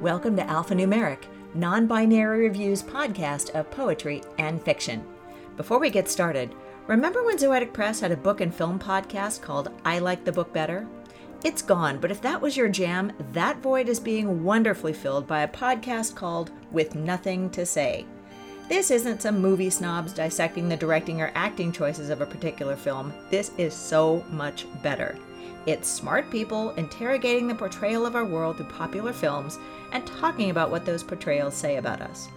Welcome to Alphanumeric, non binary reviews podcast of poetry and fiction. Before we get started, remember when Zoetic Press had a book and film podcast called I Like the Book Better? It's gone, but if that was your jam, that void is being wonderfully filled by a podcast called With Nothing to Say. This isn't some movie snobs dissecting the directing or acting choices of a particular film. This is so much better. It's smart people interrogating the portrayal of our world through popular films and talking about what those portrayals say about us.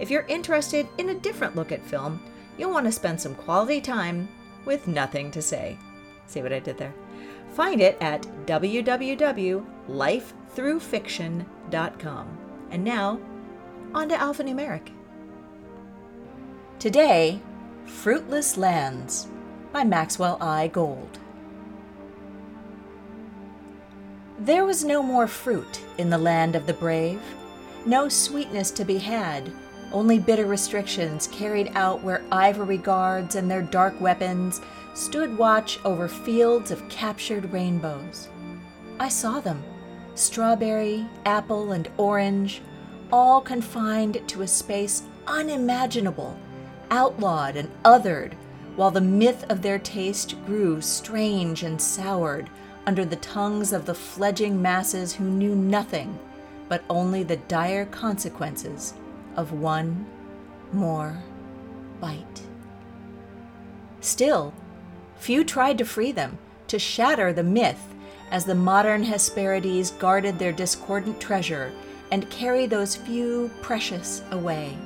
If you're interested in a different look at film, you'll want to spend some quality time with nothing to say. See what I did there? Find it at www.lifethroughfiction.com. And now, on to alphanumeric. Today, Fruitless Lands by Maxwell I. Gold. There was no more fruit in the land of the brave, no sweetness to be had, only bitter restrictions carried out where ivory guards and their dark weapons stood watch over fields of captured rainbows. I saw them strawberry, apple, and orange, all confined to a space unimaginable, outlawed and othered, while the myth of their taste grew strange and soured under the tongues of the fledging masses who knew nothing but only the dire consequences of one more bite. Still, few tried to free them, to shatter the myth as the modern Hesperides guarded their discordant treasure and carry those few precious away.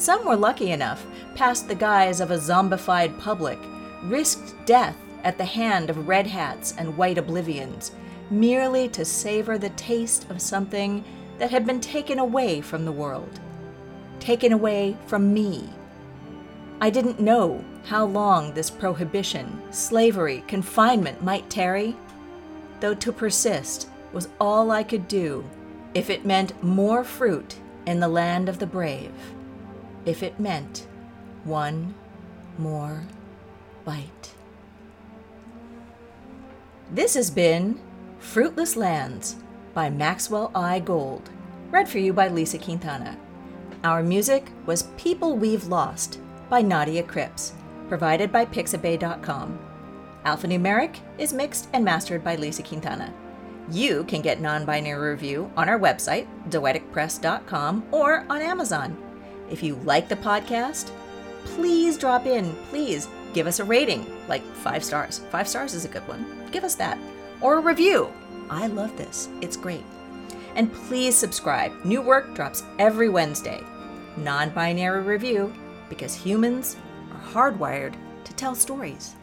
Some were lucky enough, past the guise of a zombified public, risked death at the hand of red hats and white oblivions, merely to savor the taste of something that had been taken away from the world, taken away from me. I didn't know how long this prohibition, slavery, confinement might tarry, though to persist was all I could do if it meant more fruit in the land of the brave, if it meant one more bite. This has been Fruitless Lands by Maxwell I. Gold, read for you by Lisa Quintana. Our music was People We've Lost by Nadia Cripps, provided by Pixabay.com. Alphanumeric is mixed and mastered by Lisa Quintana. You can get non binary review on our website, zoeticpress.com, or on Amazon. If you like the podcast, please drop in. Please give us a rating, like five stars. Five stars is a good one give us that. Or a review. I love this. It's great. And please subscribe. New work drops every Wednesday. Non binary review because humans are hardwired to tell stories.